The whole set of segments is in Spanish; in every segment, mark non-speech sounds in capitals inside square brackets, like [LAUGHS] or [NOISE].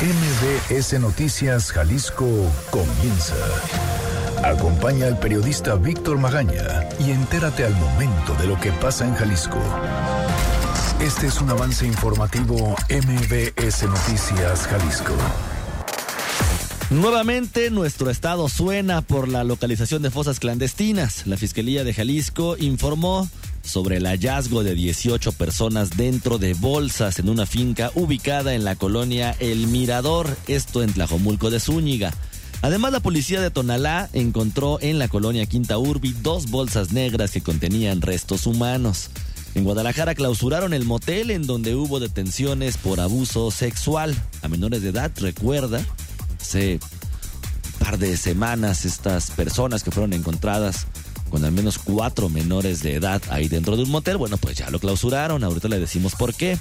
MBS Noticias Jalisco comienza. Acompaña al periodista Víctor Magaña y entérate al momento de lo que pasa en Jalisco. Este es un avance informativo MBS Noticias Jalisco. Nuevamente nuestro estado suena por la localización de fosas clandestinas. La Fiscalía de Jalisco informó sobre el hallazgo de 18 personas dentro de bolsas en una finca ubicada en la colonia El Mirador, esto en Tlajomulco de Zúñiga. Además, la policía de Tonalá encontró en la colonia Quinta Urbi dos bolsas negras que contenían restos humanos. En Guadalajara clausuraron el motel en donde hubo detenciones por abuso sexual a menores de edad, recuerda. Hace un par de semanas estas personas que fueron encontradas con al menos cuatro menores de edad ahí dentro de un motel. Bueno, pues ya lo clausuraron, ahorita le decimos por qué.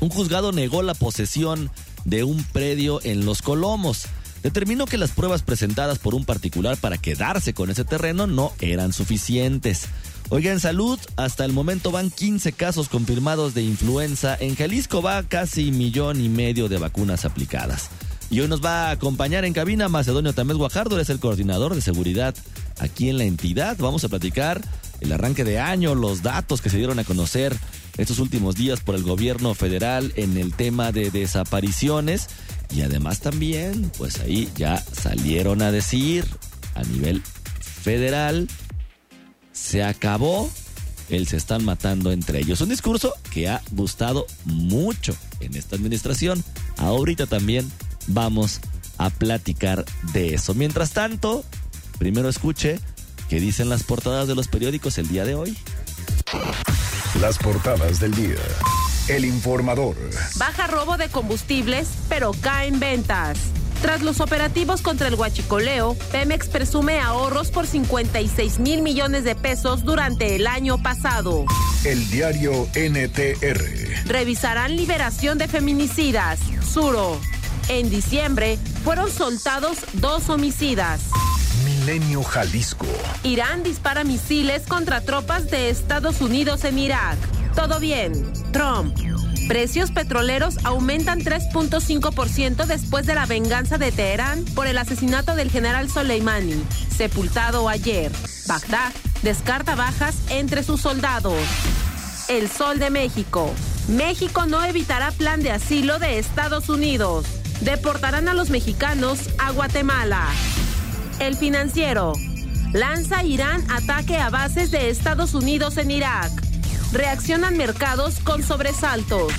Un juzgado negó la posesión de un predio en Los Colomos. Determinó que las pruebas presentadas por un particular para quedarse con ese terreno no eran suficientes. Oiga, en salud, hasta el momento van 15 casos confirmados de influenza. En Jalisco va casi millón y medio de vacunas aplicadas. Y hoy nos va a acompañar en cabina Macedonio Tamés Guajardo, es el coordinador de seguridad aquí en la entidad. Vamos a platicar el arranque de año, los datos que se dieron a conocer estos últimos días por el gobierno federal en el tema de desapariciones. Y además también, pues ahí ya salieron a decir a nivel federal, se acabó el se están matando entre ellos. Un discurso que ha gustado mucho en esta administración. Ahorita también vamos a platicar de eso. Mientras tanto, Primero escuche qué dicen las portadas de los periódicos el día de hoy. Las portadas del día. El informador. Baja robo de combustibles, pero caen ventas. Tras los operativos contra el huachicoleo, Pemex presume ahorros por 56 mil millones de pesos durante el año pasado. El diario NTR. Revisarán liberación de feminicidas. Suro. En diciembre fueron soltados dos homicidas. Milenio Jalisco. Irán dispara misiles contra tropas de Estados Unidos en Irak. Todo bien. Trump. Precios petroleros aumentan 3.5% después de la venganza de Teherán por el asesinato del general Soleimani, sepultado ayer. Bagdad descarta bajas entre sus soldados. El Sol de México. México no evitará plan de asilo de Estados Unidos. Deportarán a los mexicanos a Guatemala. El financiero. Lanza Irán ataque a bases de Estados Unidos en Irak. Reaccionan mercados con sobresaltos.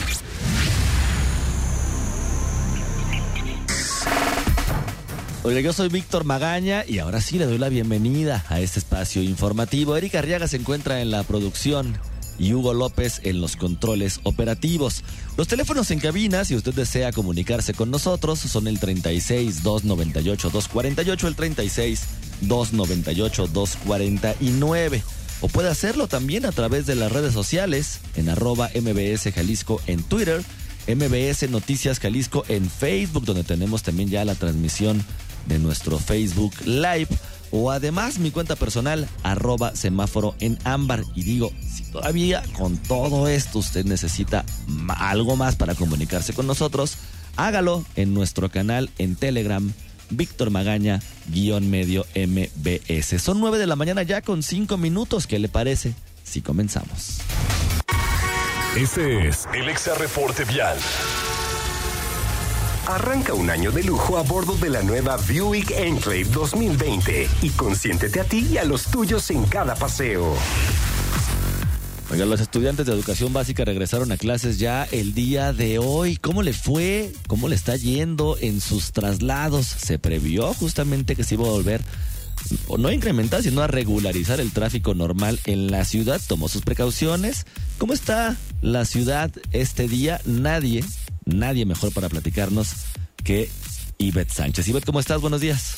Oiga, yo soy Víctor Magaña y ahora sí le doy la bienvenida a este espacio informativo. Erika Arriaga se encuentra en la producción y Hugo López en los controles operativos. Los teléfonos en cabina, si usted desea comunicarse con nosotros, son el 36 298 248, el 36 298 249. O puede hacerlo también a través de las redes sociales en arroba MBS Jalisco en Twitter, MBS Noticias Jalisco en Facebook, donde tenemos también ya la transmisión de nuestro Facebook Live o además mi cuenta personal, arroba semáforo en ámbar. Y digo, si todavía con todo esto usted necesita algo más para comunicarse con nosotros, hágalo en nuestro canal en Telegram, Víctor Magaña, guion medio MBS. Son nueve de la mañana ya con cinco minutos, ¿qué le parece? Si comenzamos. Este es el Exa Reporte Vial. Arranca un año de lujo a bordo de la nueva Buick Enclave 2020 y consiéntete a ti y a los tuyos en cada paseo. Oigan, los estudiantes de educación básica regresaron a clases ya el día de hoy. ¿Cómo le fue? ¿Cómo le está yendo en sus traslados? Se previó justamente que se iba a volver no a incrementar, sino a regularizar el tráfico normal en la ciudad. Tomó sus precauciones. ¿Cómo está la ciudad este día? Nadie nadie mejor para platicarnos que Ivette Sánchez. Ivette, ¿cómo estás? Buenos días.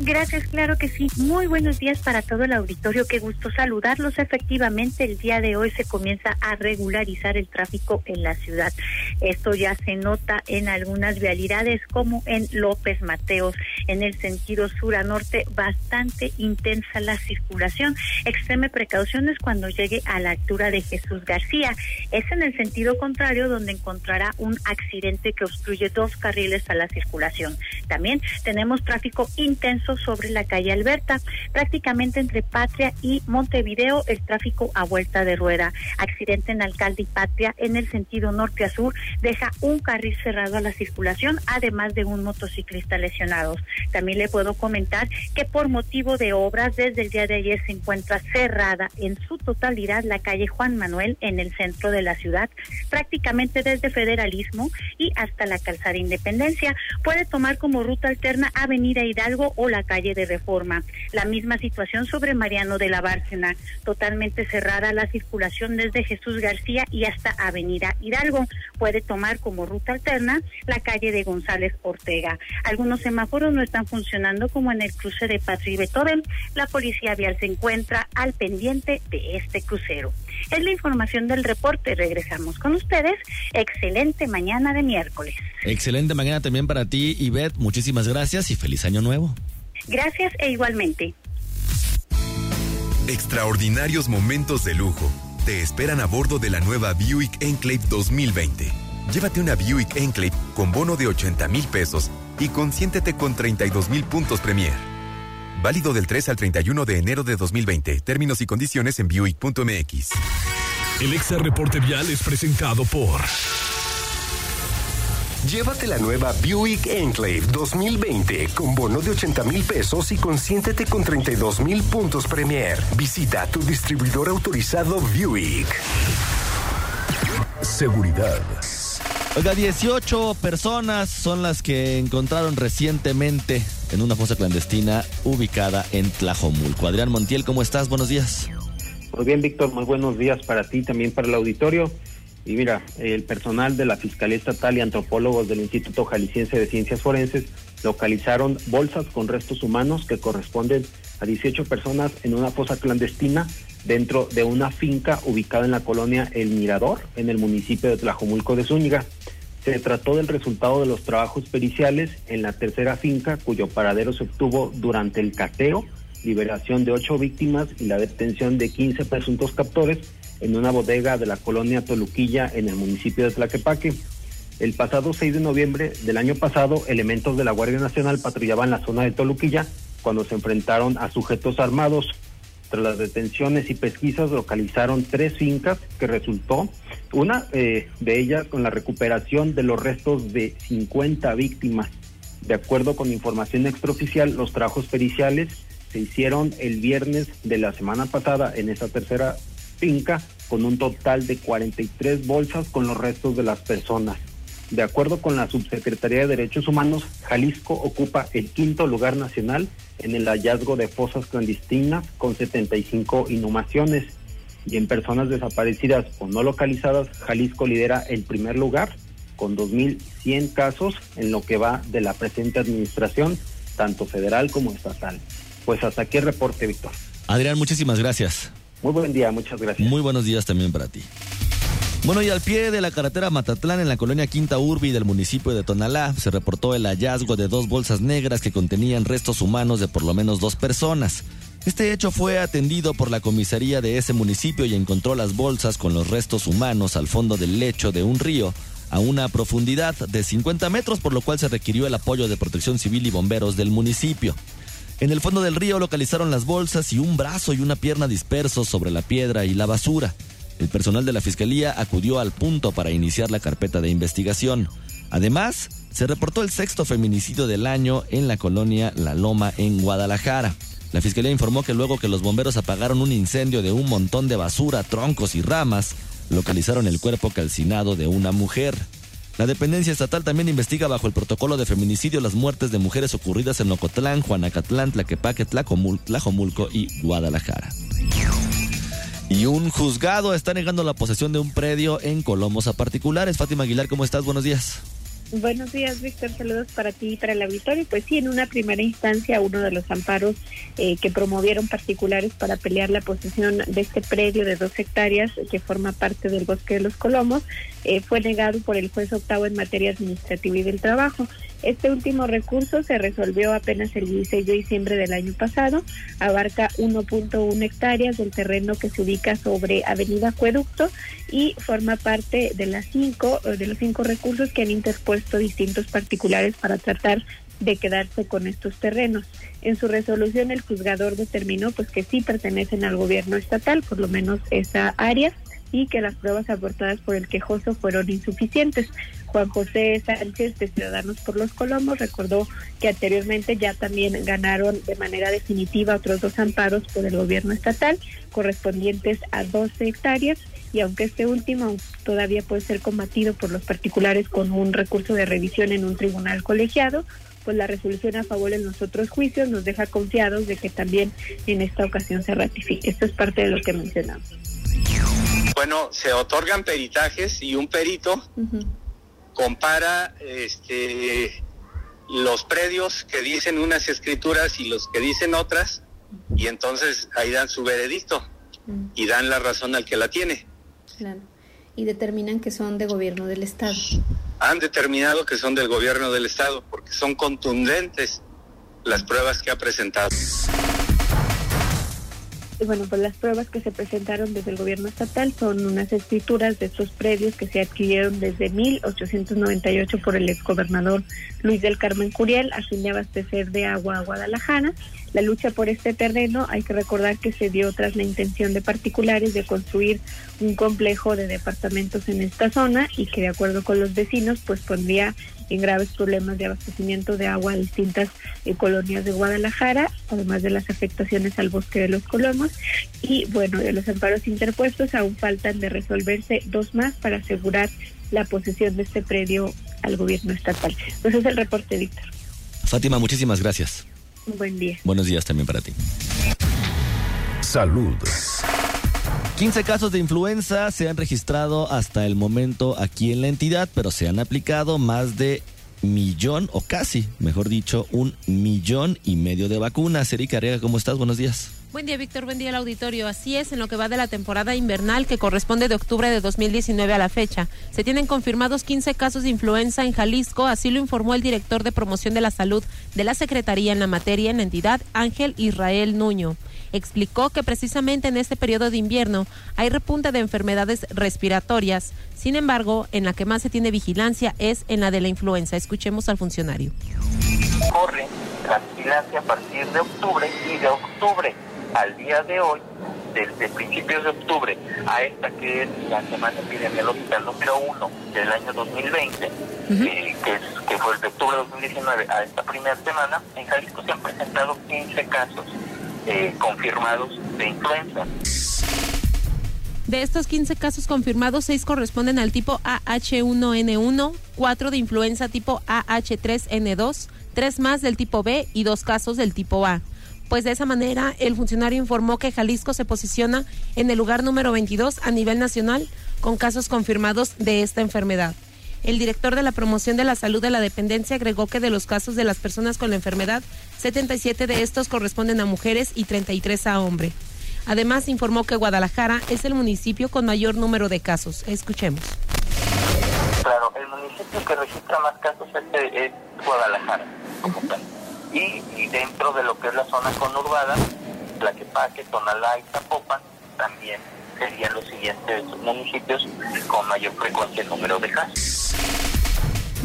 Gracias, claro que sí. Muy buenos días para todo el auditorio. Qué gusto saludarlos. Efectivamente, el día de hoy se comienza a regularizar el tráfico en la ciudad. Esto ya se nota en algunas vialidades como en López Mateos, en el sentido sur a norte, bastante intensa la circulación. Extreme precauciones cuando llegue a la altura de Jesús García. Es en el sentido contrario donde encontrará un accidente que obstruye dos carriles a la circulación. También tenemos tráfico intenso sobre la calle Alberta, prácticamente entre Patria y Montevideo, el tráfico a vuelta de rueda. Accidente en Alcalde y Patria en el sentido norte a sur deja un carril cerrado a la circulación, además de un motociclista lesionado. También le puedo comentar que por motivo de obras desde el día de ayer se encuentra cerrada en su totalidad la calle Juan Manuel en el centro de la ciudad, prácticamente desde Federalismo y hasta la calzada Independencia. Puede tomar como ruta alterna Avenida Hidalgo o la calle de Reforma. La misma situación sobre Mariano de la Bárcena, totalmente cerrada la circulación desde Jesús García y hasta Avenida Hidalgo. Puede tomar como ruta alterna la calle de González Ortega. Algunos semáforos no están funcionando como en el cruce de Patria y Beethoven. La policía vial se encuentra al pendiente de este crucero. Es la información del reporte. Regresamos con ustedes. Excelente mañana de miércoles. Excelente mañana también para ti, Ivette. Muchísimas gracias y feliz año nuevo. Gracias e igualmente. Extraordinarios momentos de lujo te esperan a bordo de la nueva Buick Enclave 2020. Llévate una Buick Enclave con bono de 80 mil pesos y consiéntete con 32 mil puntos Premier. Válido del 3 al 31 de enero de 2020. Términos y condiciones en Buick.mx. El Exa Reporte Vial es presentado por... Llévate la nueva Buick Enclave 2020 con bono de 80 mil pesos y consiéntete con 32 mil puntos Premier. Visita tu distribuidor autorizado Buick. Seguridad. Oiga, 18 personas son las que encontraron recientemente en una fosa clandestina ubicada en Tlajomulco. Adrián Montiel, ¿cómo estás? Buenos días. Muy bien, Víctor, muy buenos días para ti, también para el auditorio. Y mira, el personal de la Fiscalía Estatal y antropólogos del Instituto Jalisciense de Ciencias Forenses localizaron bolsas con restos humanos que corresponden a 18 personas en una fosa clandestina dentro de una finca ubicada en la colonia El Mirador, en el municipio de Tlajomulco de Zúñiga. Se trató del resultado de los trabajos periciales en la tercera finca, cuyo paradero se obtuvo durante el cateo, liberación de ocho víctimas y la detención de 15 presuntos captores en una bodega de la colonia Toluquilla en el municipio de Tlaquepaque. El pasado 6 de noviembre del año pasado, elementos de la Guardia Nacional patrullaban la zona de Toluquilla cuando se enfrentaron a sujetos armados. Tras las detenciones y pesquisas localizaron tres fincas que resultó, una eh, de ellas con la recuperación de los restos de 50 víctimas. De acuerdo con información extraoficial, los trabajos periciales se hicieron el viernes de la semana pasada en esa tercera finca con un total de 43 bolsas con los restos de las personas. De acuerdo con la Subsecretaría de Derechos Humanos, Jalisco ocupa el quinto lugar nacional en el hallazgo de fosas clandestinas con 75 inhumaciones. Y en personas desaparecidas o no localizadas, Jalisco lidera el primer lugar con 2.100 casos en lo que va de la presente administración, tanto federal como estatal. Pues hasta aquí el reporte, Víctor. Adrián, muchísimas gracias. Muy buen día, muchas gracias. Muy buenos días también para ti. Bueno, y al pie de la carretera Matatlán, en la colonia Quinta Urbi del municipio de Tonalá, se reportó el hallazgo de dos bolsas negras que contenían restos humanos de por lo menos dos personas. Este hecho fue atendido por la comisaría de ese municipio y encontró las bolsas con los restos humanos al fondo del lecho de un río a una profundidad de 50 metros, por lo cual se requirió el apoyo de protección civil y bomberos del municipio. En el fondo del río localizaron las bolsas y un brazo y una pierna dispersos sobre la piedra y la basura. El personal de la fiscalía acudió al punto para iniciar la carpeta de investigación. Además, se reportó el sexto feminicidio del año en la colonia La Loma en Guadalajara. La fiscalía informó que luego que los bomberos apagaron un incendio de un montón de basura, troncos y ramas, localizaron el cuerpo calcinado de una mujer. La dependencia estatal también investiga bajo el protocolo de feminicidio las muertes de mujeres ocurridas en Ocotlán, Juanacatlán, Tlaquepaque, Tlajomulco y Guadalajara. Y un juzgado está negando la posesión de un predio en Colomos a particulares. Fátima Aguilar, ¿cómo estás? Buenos días. Buenos días, Víctor. Saludos para ti y para el auditorio. Pues sí, en una primera instancia, uno de los amparos eh, que promovieron particulares para pelear la posesión de este predio de dos hectáreas que forma parte del Bosque de los Colomos eh, fue negado por el juez octavo en materia administrativa y del trabajo. Este último recurso se resolvió apenas el 16 de diciembre del año pasado. Abarca 1.1 hectáreas del terreno que se ubica sobre Avenida Acueducto y forma parte de las cinco de los cinco recursos que han interpuesto distintos particulares para tratar de quedarse con estos terrenos. En su resolución el juzgador determinó pues que sí pertenecen al gobierno estatal, por lo menos esa área y que las pruebas aportadas por el quejoso fueron insuficientes. Juan José Sánchez de Ciudadanos por los Colomos recordó que anteriormente ya también ganaron de manera definitiva otros dos amparos por el gobierno estatal correspondientes a 12 hectáreas y aunque este último todavía puede ser combatido por los particulares con un recurso de revisión en un tribunal colegiado, pues la resolución a favor en los otros juicios nos deja confiados de que también en esta ocasión se ratifique. Esto es parte de lo que mencionamos. Bueno, se otorgan peritajes y un perito compara este, los predios que dicen unas escrituras y los que dicen otras, y entonces ahí dan su veredicto mm. y dan la razón al que la tiene. Claro. Y determinan que son de gobierno del Estado. Han determinado que son del gobierno del Estado porque son contundentes las pruebas que ha presentado bueno, pues las pruebas que se presentaron desde el gobierno estatal son unas escrituras de estos predios que se adquirieron desde 1898 por el exgobernador Luis del Carmen Curiel a fin de abastecer de agua a Guadalajara. La lucha por este terreno hay que recordar que se dio tras la intención de particulares de construir un complejo de departamentos en esta zona y que de acuerdo con los vecinos pues pondría en graves problemas de abastecimiento de agua a distintas eh, colonias de Guadalajara, además de las afectaciones al bosque de los Colomos. Y bueno, de los amparos interpuestos aún faltan de resolverse dos más para asegurar la posesión de este predio al gobierno estatal. Entonces es el reporte, Víctor. Fátima, muchísimas gracias. Un buen día. Buenos días también para ti. Salud. 15 casos de influenza se han registrado hasta el momento aquí en la entidad, pero se han aplicado más de millón, o casi, mejor dicho, un millón y medio de vacunas. Erika Arega, ¿cómo estás? Buenos días. Buen día, Víctor. Buen día al auditorio. Así es, en lo que va de la temporada invernal que corresponde de octubre de 2019 a la fecha. Se tienen confirmados 15 casos de influenza en Jalisco, así lo informó el director de promoción de la salud de la Secretaría en la materia en la entidad, Ángel Israel Nuño explicó que precisamente en este periodo de invierno hay repunte de enfermedades respiratorias. Sin embargo, en la que más se tiene vigilancia es en la de la influenza. Escuchemos al funcionario. Corre la vigilancia a partir de octubre y de octubre al día de hoy, desde principios de octubre a esta que es la semana epidemiológica número uno del año 2020, eh, que, es, que fue el de octubre de 2019 a esta primera semana, en Jalisco se han presentado 15 casos eh, confirmados de influenza. De estos 15 casos confirmados, 6 corresponden al tipo AH1N1, 4 de influenza tipo AH3N2, 3 más del tipo B y 2 casos del tipo A. Pues de esa manera, el funcionario informó que Jalisco se posiciona en el lugar número 22 a nivel nacional con casos confirmados de esta enfermedad. El director de la promoción de la salud de la dependencia agregó que de los casos de las personas con la enfermedad, 77 de estos corresponden a mujeres y 33 a hombre. Además, informó que Guadalajara es el municipio con mayor número de casos. Escuchemos. Claro, el municipio que registra más casos es, Guadalajara, como tal. Y, dentro de lo que es la zona conurbada, Tlaquepaque, Tonalá y Zapopan, también serían los siguientes municipios con mayor frecuencia en número de casos.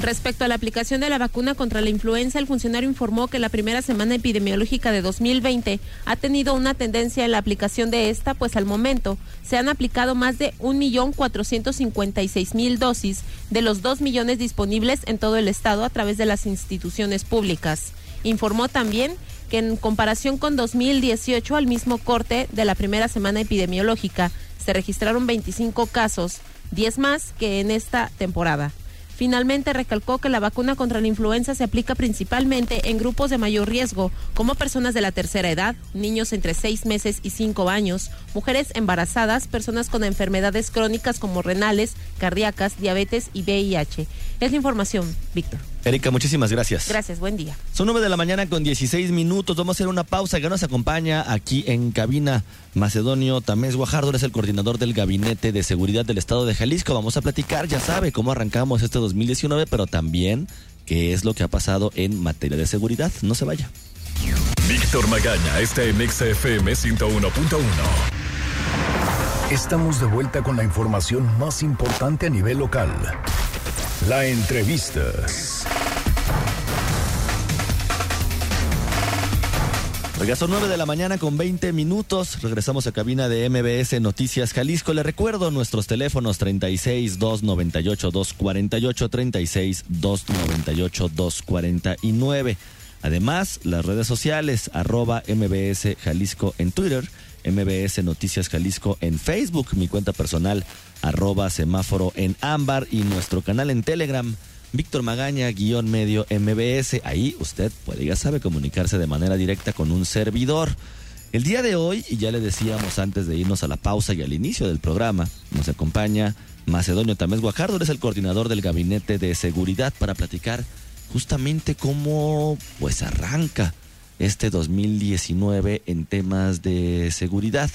Respecto a la aplicación de la vacuna contra la influenza, el funcionario informó que la primera semana epidemiológica de 2020 ha tenido una tendencia en la aplicación de esta, pues al momento se han aplicado más de 1.456.000 dosis de los 2 millones disponibles en todo el estado a través de las instituciones públicas. Informó también que en comparación con 2018, al mismo corte de la primera semana epidemiológica, se registraron 25 casos, 10 más que en esta temporada. Finalmente recalcó que la vacuna contra la influenza se aplica principalmente en grupos de mayor riesgo, como personas de la tercera edad, niños entre seis meses y cinco años, mujeres embarazadas, personas con enfermedades crónicas como renales, cardíacas, diabetes y VIH. Es la información, Víctor. Erika, muchísimas gracias. Gracias, buen día. Son 9 de la mañana con 16 minutos. Vamos a hacer una pausa que nos acompaña aquí en cabina Macedonio Tamés Guajardo, es el coordinador del Gabinete de Seguridad del Estado de Jalisco. Vamos a platicar, ya sabe, cómo arrancamos este 2019, pero también qué es lo que ha pasado en materia de seguridad. No se vaya. Víctor Magaña está en XFM 101.1. Estamos de vuelta con la información más importante a nivel local. La entrevista. Oiga, son 9 de la mañana con 20 minutos. Regresamos a cabina de MBS Noticias Jalisco. Le recuerdo nuestros teléfonos 36 298 248 36 298 249. Además, las redes sociales arroba MBS Jalisco en Twitter, MBS Noticias Jalisco en Facebook, mi cuenta personal arroba semáforo en ámbar y nuestro canal en Telegram Víctor Magaña, guion medio MBS. Ahí usted puede, ya sabe, comunicarse de manera directa con un servidor. El día de hoy, y ya le decíamos antes de irnos a la pausa y al inicio del programa, nos acompaña Macedonio Tamés Guajardo, es el coordinador del Gabinete de Seguridad para platicar justamente cómo pues arranca este 2019 en temas de seguridad.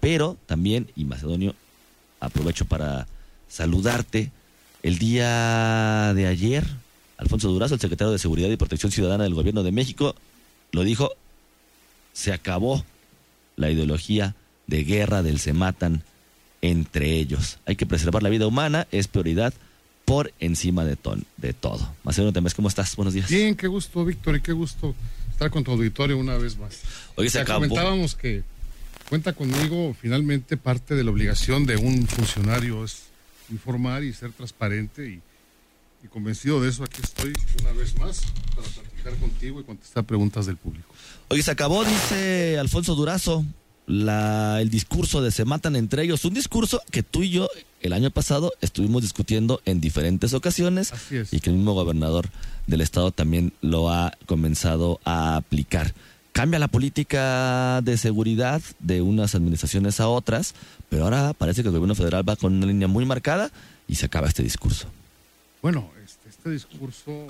Pero también, y Macedonio, aprovecho para saludarte, el día de ayer, Alfonso Durazo, el secretario de Seguridad y Protección Ciudadana del Gobierno de México, lo dijo, se acabó la ideología de guerra del se matan entre ellos. Hay que preservar la vida humana, es prioridad por encima de, ton, de todo. Marcelo Temes, ¿cómo estás? Buenos días. Bien, qué gusto, Víctor, y qué gusto estar con tu auditorio una vez más. Hoy se acabó. Comentábamos que cuenta conmigo, finalmente parte de la obligación de un funcionario es informar y ser transparente y, convencido de eso aquí estoy una vez más para platicar contigo y contestar preguntas del público. Oye, se acabó, dice Alfonso Durazo, la, el discurso de se matan entre ellos, un discurso que tú y yo el año pasado estuvimos discutiendo en diferentes ocasiones y que el mismo gobernador del estado también lo ha comenzado a aplicar. Cambia la política de seguridad de unas administraciones a otras, pero ahora parece que el gobierno federal va con una línea muy marcada y se acaba este discurso. Bueno, este, este discurso,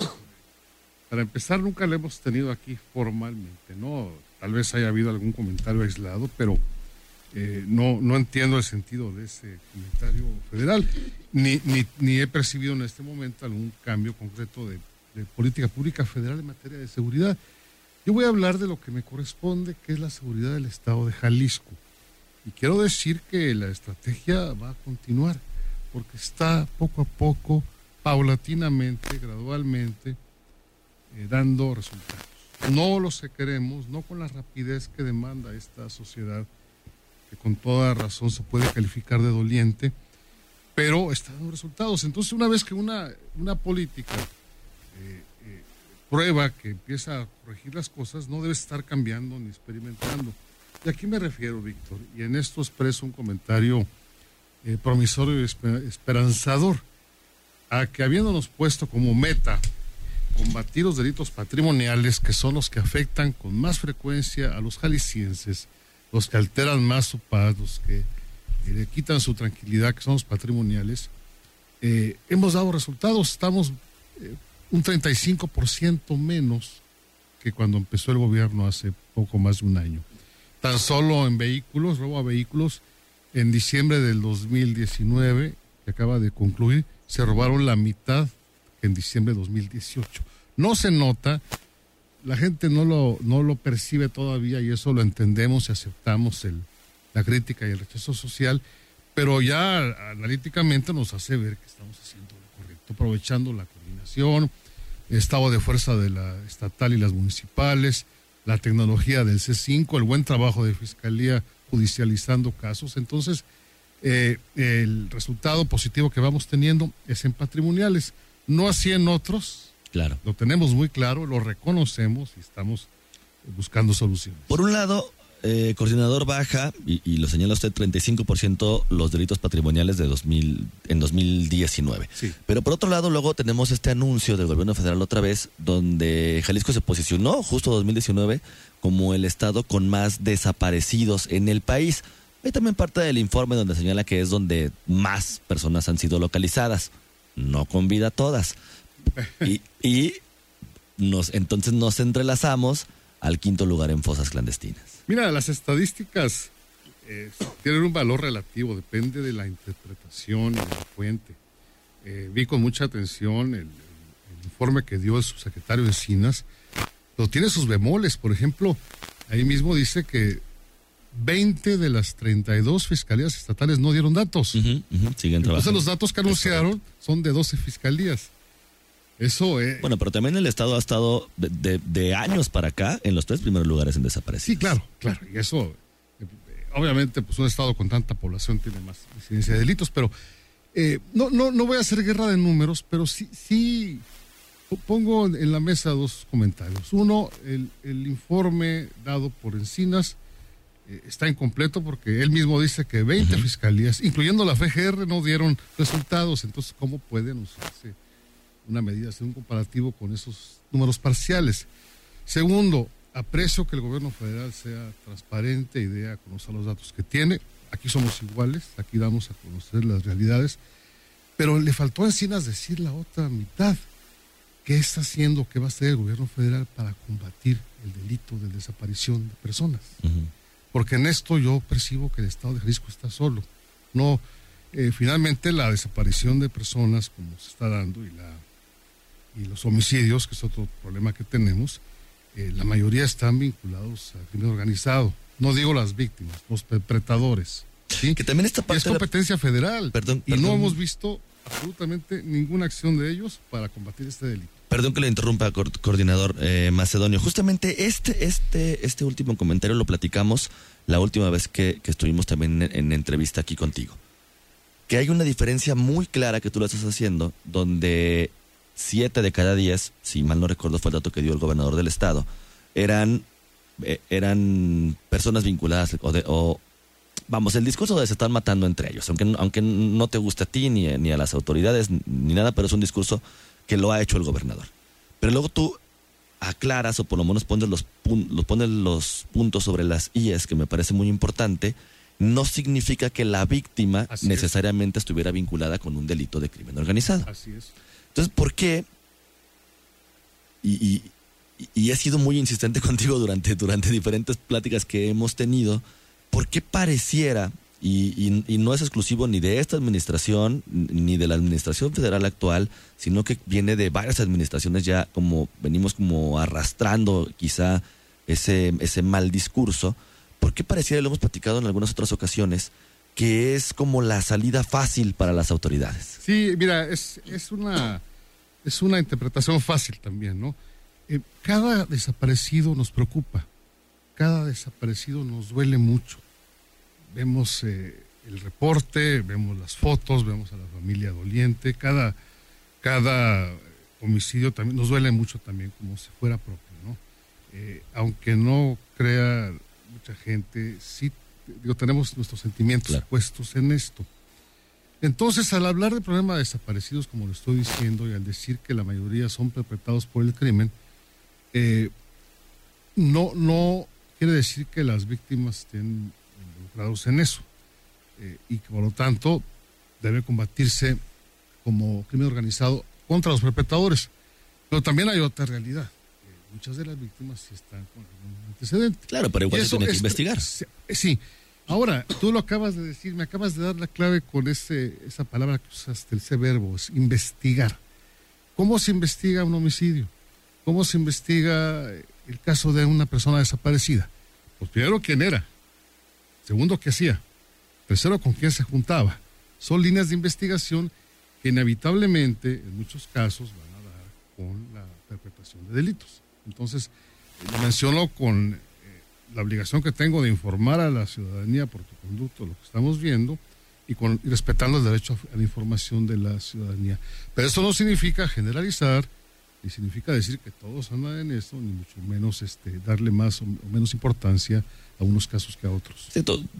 para empezar, nunca lo hemos tenido aquí formalmente, ¿no? Tal vez haya habido algún comentario aislado, pero eh, no, no entiendo el sentido de ese comentario federal, ni, ni, ni he percibido en este momento algún cambio concreto de, política pública federal en materia de seguridad. Yo voy a hablar de lo que me corresponde, que es la seguridad del Estado de Jalisco. Y quiero decir que la estrategia va a continuar, porque está poco a poco, paulatinamente, gradualmente, eh, dando resultados. No los que queremos, no con la rapidez que demanda esta sociedad, que con toda razón se puede calificar de doliente, pero está dando resultados. Entonces, una vez que una, una política eh, eh, prueba que empieza a corregir las cosas, no debe estar cambiando ni experimentando. ¿Y a qué me refiero, Víctor? Y en esto expreso un comentario eh, promisorio y esperanzador, a que habiéndonos puesto como meta combatir los delitos patrimoniales, que son los que afectan con más frecuencia a los jaliscienses, los que alteran más su paz, los que le quitan su tranquilidad, que son los patrimoniales, eh, hemos dado resultados, estamos eh, un 35% menos que cuando empezó el gobierno hace poco más de un año tan solo en vehículos, robo a vehículos, en diciembre del 2019, que acaba de concluir, se robaron la mitad en diciembre de 2018. No se nota, la gente no lo, no lo percibe todavía y eso lo entendemos y aceptamos el, la crítica y el rechazo social, pero ya analíticamente nos hace ver que estamos haciendo lo correcto, aprovechando la coordinación, estado de fuerza de la estatal y las municipales, la tecnología del C5, el buen trabajo de Fiscalía judicializando casos. Entonces, eh, el resultado positivo que vamos teniendo es en patrimoniales, no así en otros. Claro. Lo tenemos muy claro, lo reconocemos y estamos buscando soluciones. Por un lado, eh, coordinador, baja, y, lo señala usted, 35% los delitos patrimoniales de 2000, en 2019. Pero por otro lado, luego tenemos este anuncio del gobierno federal otra vez, donde Jalisco se posicionó justo 2019 como el estado con más desaparecidos en el país. Hay también parte del informe donde señala que es donde más personas han sido localizadas. No con vida todas. Y, y nos, entonces nos entrelazamos al quinto lugar en fosas clandestinas. Mira, las estadísticas eh, tienen un valor relativo, depende de la interpretación y de la fuente. Eh, vi con mucha atención el, informe que dio el subsecretario de Cinas, pero tiene sus bemoles. Por ejemplo, ahí mismo dice que 20 de las 32 fiscalías estatales no dieron datos. Entonces los datos que anunciaron son de 12 fiscalías. Eso es. Bueno, pero también el Estado ha estado de, años para acá en los tres primeros lugares en desaparecidos. Sí, claro, claro. Y eso, eh, obviamente, pues un Estado con tanta población tiene más incidencia de delitos, pero eh, no, no, no voy a hacer guerra de números, pero sí, sí pongo en la mesa dos comentarios. Uno, el, informe dado por Encinas eh, está incompleto porque él mismo dice que 20 fiscalías, incluyendo la FGR, no dieron resultados. Entonces, ¿cómo pueden usarse? Una medida, hacer un comparativo con esos números parciales. Segundo, aprecio que el gobierno federal sea transparente y dé a conocer los datos que tiene. Aquí somos iguales, aquí damos a conocer las realidades, pero le faltó a Encinas decir la otra mitad. ¿Qué está haciendo, qué va a hacer el gobierno federal para combatir el delito de desaparición de personas? Porque en esto yo percibo que el Estado de Jalisco está solo. No, eh, finalmente la desaparición de personas como se está dando y la y los homicidios, que es otro problema que tenemos, eh, la mayoría están vinculados al crimen organizado. No digo las víctimas, los perpetradores. ¿sí? Que también esta parte es competencia federal. Perdón, y no hemos visto absolutamente ninguna acción de ellos para combatir este delito. Perdón que le interrumpa, coordinador eh, Macedonio. Justamente este, este, este último comentario lo platicamos la última vez que, estuvimos también en, entrevista aquí contigo. Que hay una diferencia muy clara que tú lo estás haciendo, donde siete de cada diez, si mal no recuerdo fue el dato que dio el gobernador del estado, eran, eh, eran personas vinculadas o, vamos, el discurso de se están matando entre ellos, aunque, aunque no te guste a ti ni, ni a las autoridades ni nada, pero es un discurso que lo ha hecho el gobernador. Pero luego tú aclaras o por lo menos pones los, los, pones los puntos sobre las IES, que me parece muy importante, no significa que la víctima necesariamente estuviera vinculada con un delito de crimen organizado. Así es. Entonces, ¿por qué? Y, he sido muy insistente [LAUGHS] contigo durante, durante diferentes pláticas que hemos tenido, ¿por qué pareciera, y, no es exclusivo ni de esta administración, ni de la administración federal actual, sino que viene de varias administraciones ya como venimos como arrastrando quizá ese, ese mal discurso, ¿por qué pareciera, lo hemos platicado en algunas otras ocasiones, que es como la salida fácil para las autoridades. Sí, mira, es, es, una, es una interpretación fácil también, ¿no? Eh, cada desaparecido nos preocupa, cada desaparecido nos duele mucho. Vemos eh, el reporte, vemos las fotos, vemos a la familia doliente, cada, cada homicidio también nos duele mucho también como si fuera propio, ¿no? Eh, aunque no crea mucha gente, sí digo, tenemos nuestros sentimientos puestos en esto. Entonces, al hablar del problema de desaparecidos, como lo estoy diciendo, y al decir que la mayoría son perpetrados por el crimen, eh, no, no quiere decir que las víctimas estén involucrados en eso. Eh, y que por lo tanto debe combatirse como crimen organizado contra los perpetradores. Pero también hay otra realidad. muchas de las víctimas sí están con algún antecedente. Claro, pero igual se tiene que investigar. Sí, Ahora, tú lo acabas de decir, me acabas de dar la clave con ese, esa palabra que usaste, ese verbo, es investigar. ¿Cómo se investiga un homicidio? ¿Cómo se investiga el caso de una persona desaparecida? Pues primero, ¿quién era? Segundo, ¿qué hacía? Tercero, ¿con quién se juntaba? Son líneas de investigación que inevitablemente, en muchos casos, van a dar con la perpetración de delitos. Entonces, lo menciono con la obligación que tengo de informar a la ciudadanía por tu conducto lo que estamos viendo y, con, respetando el derecho a, la información de la ciudadanía. Pero eso no significa generalizar ni significa decir que todos andan en esto, ni mucho menos este, darle más o menos importancia a unos casos que a otros.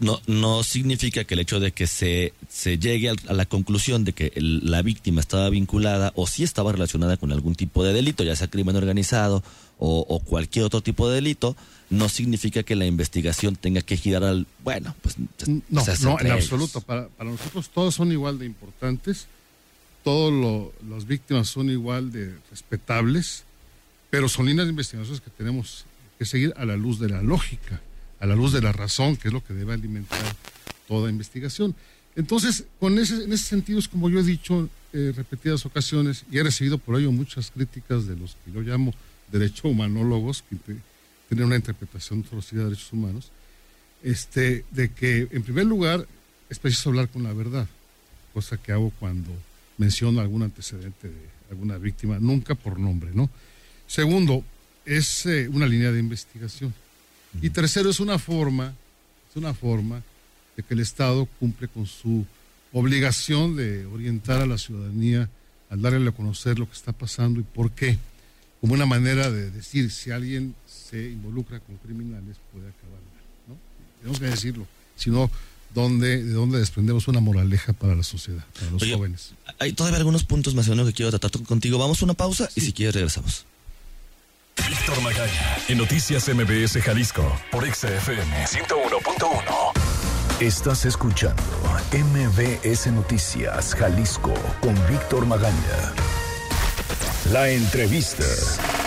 No, no significa que el hecho de que se, se llegue a la conclusión de que la víctima estaba vinculada o si estaba relacionada con algún tipo de delito, ya sea crimen organizado o, cualquier otro tipo de delito, no significa que la investigación tenga que girar al, bueno, pues... No, no, en absoluto. Para, para nosotros todos son igual de importantes todas las víctimas son igual de respetables, pero son líneas de investigaciones que tenemos que seguir a la luz de la lógica, a la luz de la razón, que es lo que debe alimentar toda investigación. Entonces, con ese, en ese sentido es como yo he dicho en repetidas ocasiones y he recibido por ello muchas críticas de los que yo llamo derecho humanólogos, que tienen una interpretación torcida de derechos humanos, este, de que en primer lugar es preciso hablar con la verdad, cosa que hago cuando menciono algún antecedente de alguna víctima, nunca por nombre, ¿no? Segundo, es eh, una línea de investigación. Y tercero, es una forma, es una forma de que el Estado cumple con su obligación de orientar a la ciudadanía al darle a conocer lo que está pasando y por qué, como una manera de decir si alguien se involucra con criminales puede acabar mal, ¿no? Tenemos que decirlo, si no donde, de dónde desprendemos una moraleja para la sociedad, para los jóvenes. Hay todavía algunos puntos más o menos que quiero tratar contigo. Vamos a una pausa y si quieres regresamos. Víctor Magaña, en Noticias MBS Jalisco, por XFM 101.1. Estás escuchando MBS Noticias Jalisco con Víctor Magaña. La entrevista.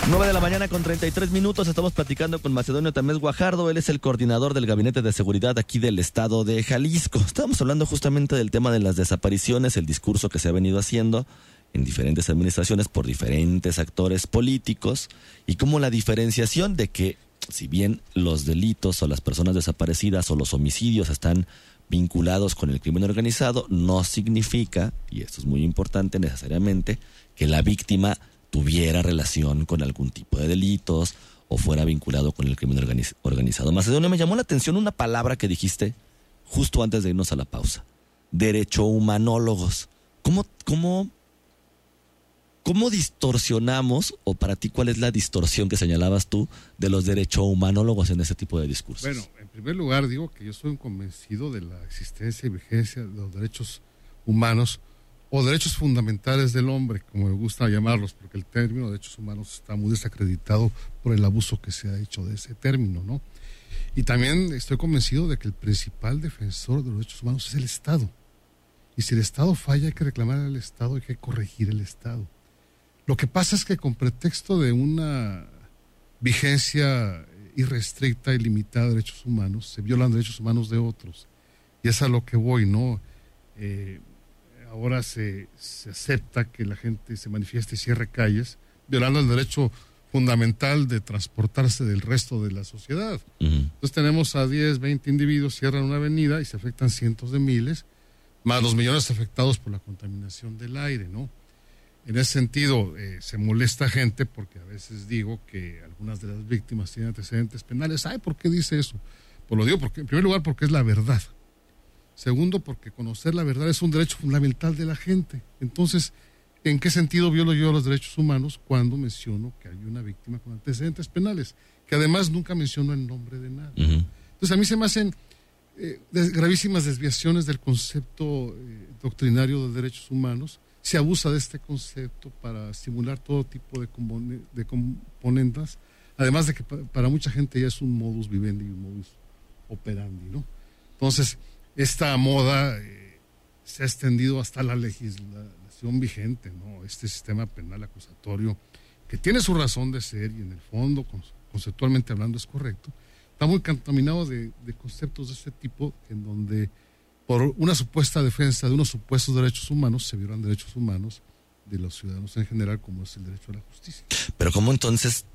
9 de la mañana con 33 minutos estamos platicando con Macedonio Tamés Guajardo, él es el coordinador del Gabinete de Seguridad aquí del estado de Jalisco. Estamos hablando justamente del tema de las desapariciones, el discurso que se ha venido haciendo en diferentes administraciones por diferentes actores políticos y cómo la diferenciación de que si bien los delitos o las personas desaparecidas o los homicidios están vinculados con el crimen organizado, no significa, y esto es muy importante necesariamente, que la víctima tuviera relación con algún tipo de delitos o fuera vinculado con el crimen organizado. Macedonio, me llamó la atención una palabra que dijiste justo antes de irnos a la pausa. Derecho humanólogos. ¿Cómo, cómo, cómo distorsionamos, o para ti cuál es la distorsión que señalabas tú de los derecho humanólogos en ese tipo de discursos? Bueno, en primer lugar digo que yo soy convencido de la existencia y vigencia de los derechos humanos o derechos fundamentales del hombre, como me gusta llamarlos, porque el término derechos humanos está muy desacreditado por el abuso que se ha hecho de ese término, ¿no? Y también estoy convencido de que el principal defensor de los derechos humanos es el Estado. Y si el Estado falla, hay que reclamar al Estado, hay que corregir el Estado. Lo que pasa es que con pretexto de una vigencia irrestricta y limitada de derechos humanos, se violan derechos humanos de otros. Y es a lo que voy, ¿no? Eh, ahora se, acepta que la gente se manifieste y cierre calles, violando el derecho fundamental de transportarse del resto de la sociedad. Entonces tenemos a 10, 20 individuos, cierran una avenida y se afectan cientos de miles, más los millones afectados por la contaminación del aire, ¿no? En ese sentido, eh, se molesta gente porque a veces digo que algunas de las víctimas tienen antecedentes penales. Ay, ¿por qué dice eso? Pues lo digo porque, en primer lugar, porque es la verdad. Segundo, porque conocer la verdad es un derecho fundamental de la gente. Entonces, ¿en qué sentido violo yo los derechos humanos cuando menciono que hay una víctima con antecedentes penales? Que además nunca menciono el nombre de nadie. Entonces, a mí se me hacen eh, gravísimas desviaciones del concepto eh, doctrinario de derechos humanos. Se abusa de este concepto para simular todo tipo de, de componentes, además de que para mucha gente ya es un modus vivendi y un modus operandi, ¿no? Entonces, esta moda eh, se ha extendido hasta la legislación vigente, ¿no? Este sistema penal acusatorio, que tiene su razón de ser y en el fondo, conceptualmente hablando, es correcto, está muy contaminado de, conceptos de este tipo, en donde por una supuesta defensa de unos supuestos derechos humanos se violan derechos humanos de los ciudadanos en general, como es el derecho a la justicia. Pero ¿cómo entonces,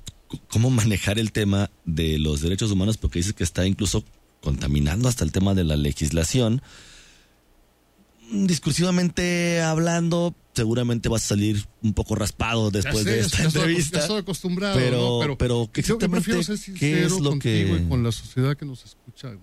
cómo manejar el tema de los derechos humanos? Porque dices que está incluso contaminando hasta el tema de la legislación. Discursivamente hablando, seguramente vas a salir un poco raspado después de esta entrevista. estoy acostumbrado, pero, pero, ¿qué exactamente ¿qué es lo que con la sociedad que nos escucha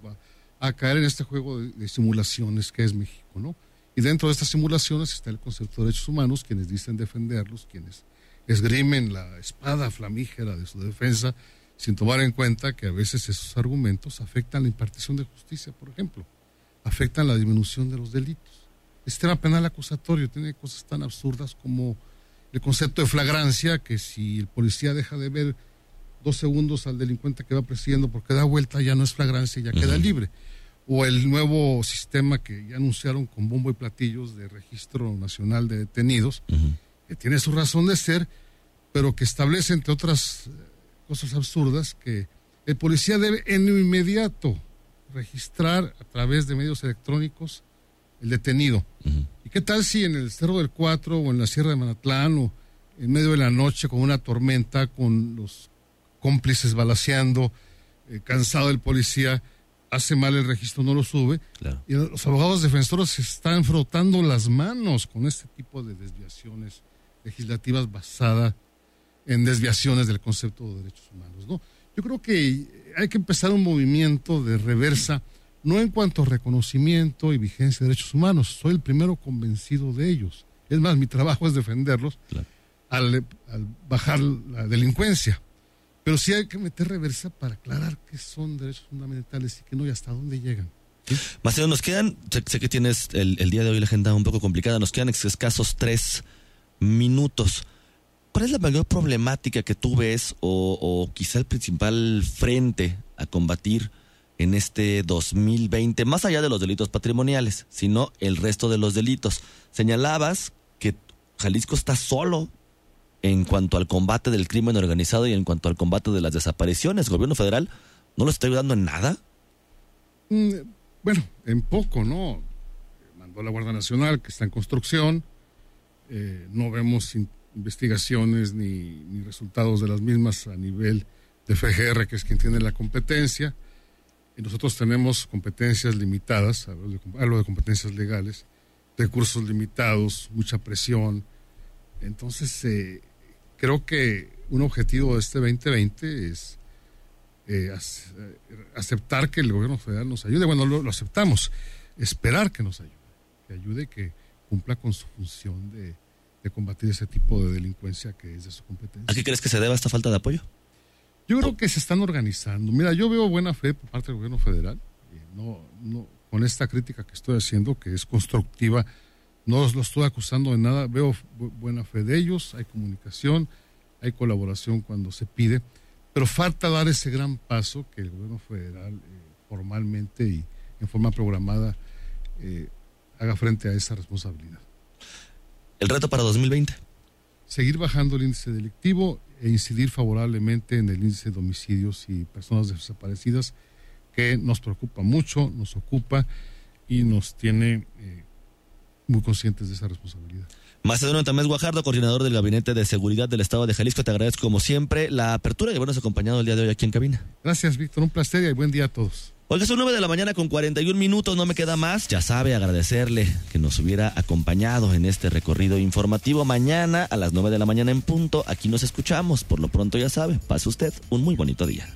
a caer en este juego de, simulaciones que es México, ¿no? Y dentro de estas simulaciones está el concepto de derechos humanos, quienes dicen defenderlos, quienes esgrimen la espada flamígera de su defensa sin tomar en cuenta que a veces esos argumentos afectan la impartición de justicia, por ejemplo, afectan la disminución de los delitos. El sistema penal acusatorio tiene cosas tan absurdas como el concepto de flagrancia, que si el policía deja de ver dos segundos al delincuente que va persiguiendo porque da vuelta, ya no es flagrancia, ya queda libre. O el nuevo sistema que ya anunciaron con bombo y platillos de registro nacional de detenidos, que tiene su razón de ser, pero que establece, entre otras cosas absurdas que el policía debe en inmediato registrar a través de medios electrónicos el detenido. ¿Y qué tal si en el Cerro del Cuatro o en la Sierra de Manatlán o en medio de la noche con una tormenta, con los cómplices balaseando, eh, cansado el policía, hace mal el registro, no lo sube? Y los abogados defensores se están frotando las manos con este tipo de desviaciones legislativas basadas en desviaciones del concepto de derechos humanos. ¿no? Yo creo que hay que empezar un movimiento de reversa, no en cuanto a reconocimiento y vigencia de derechos humanos, soy el primero convencido de ellos. Es más, mi trabajo es defenderlos al, bajar la delincuencia. Pero sí hay que meter reversa para aclarar qué son derechos fundamentales y qué no y hasta dónde llegan. Marcelo, nos quedan, sé, que tienes el, el, día de hoy la agenda un poco complicada, nos quedan escasos tres minutos. ¿Cuál es la mayor problemática que tú ves o, quizá el principal frente a combatir en este 2020, más allá de los delitos patrimoniales, sino el resto de los delitos? Señalabas que Jalisco está solo en cuanto al combate del crimen organizado y en cuanto al combate de las desapariciones. ¿El gobierno federal no lo está ayudando en nada? Mm, bueno, en poco, ¿no? Mandó la Guardia Nacional, que está en construcción. Eh, no vemos investigaciones ni, resultados de las mismas a nivel de FGR, que es quien tiene la competencia. Y nosotros tenemos competencias limitadas, hablo de, competencias legales, recursos limitados, mucha presión. Entonces, eh, creo que un objetivo de este 2020 es eh, eh, aceptar que el gobierno federal nos ayude. Bueno, lo, aceptamos, esperar que nos ayude, que ayude, que cumpla con su función de, de combatir ese tipo de delincuencia que es de su competencia. ¿A qué crees que se deba esta falta de apoyo? Yo creo que se están organizando. Mira, yo veo buena fe por parte del gobierno federal. No, no, con esta crítica que estoy haciendo, que es constructiva, no los, estoy acusando de nada. Veo buena fe de ellos, hay comunicación, hay colaboración cuando se pide, pero falta dar ese gran paso que el gobierno federal eh, formalmente y en forma programada eh, haga frente a esa responsabilidad. ¿El reto para 2020? Seguir bajando el índice delictivo e incidir favorablemente en el índice de homicidios y personas desaparecidas, que nos preocupa mucho, nos ocupa y nos tiene eh, muy conscientes de esa responsabilidad. Macedonio Tamés Guajardo, coordinador del Gabinete de Seguridad del Estado de Jalisco, te agradezco como siempre la apertura y habernos acompañado el día de hoy aquí en cabina. Gracias, Víctor. Un placer y buen día a todos. Oiga, son 9 de la mañana con 41 minutos, no me queda más. Ya sabe, agradecerle que nos hubiera acompañado en este recorrido informativo. Mañana a las 9 de la mañana en punto, aquí nos escuchamos. Por lo pronto, ya sabe, pase usted un muy bonito día.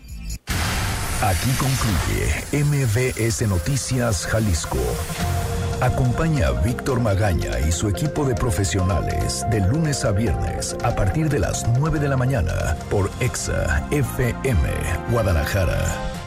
Aquí concluye MBS Noticias Jalisco. Acompaña a Víctor Magaña y su equipo de profesionales de lunes a viernes a partir de las 9 de la mañana por EXA FM Guadalajara.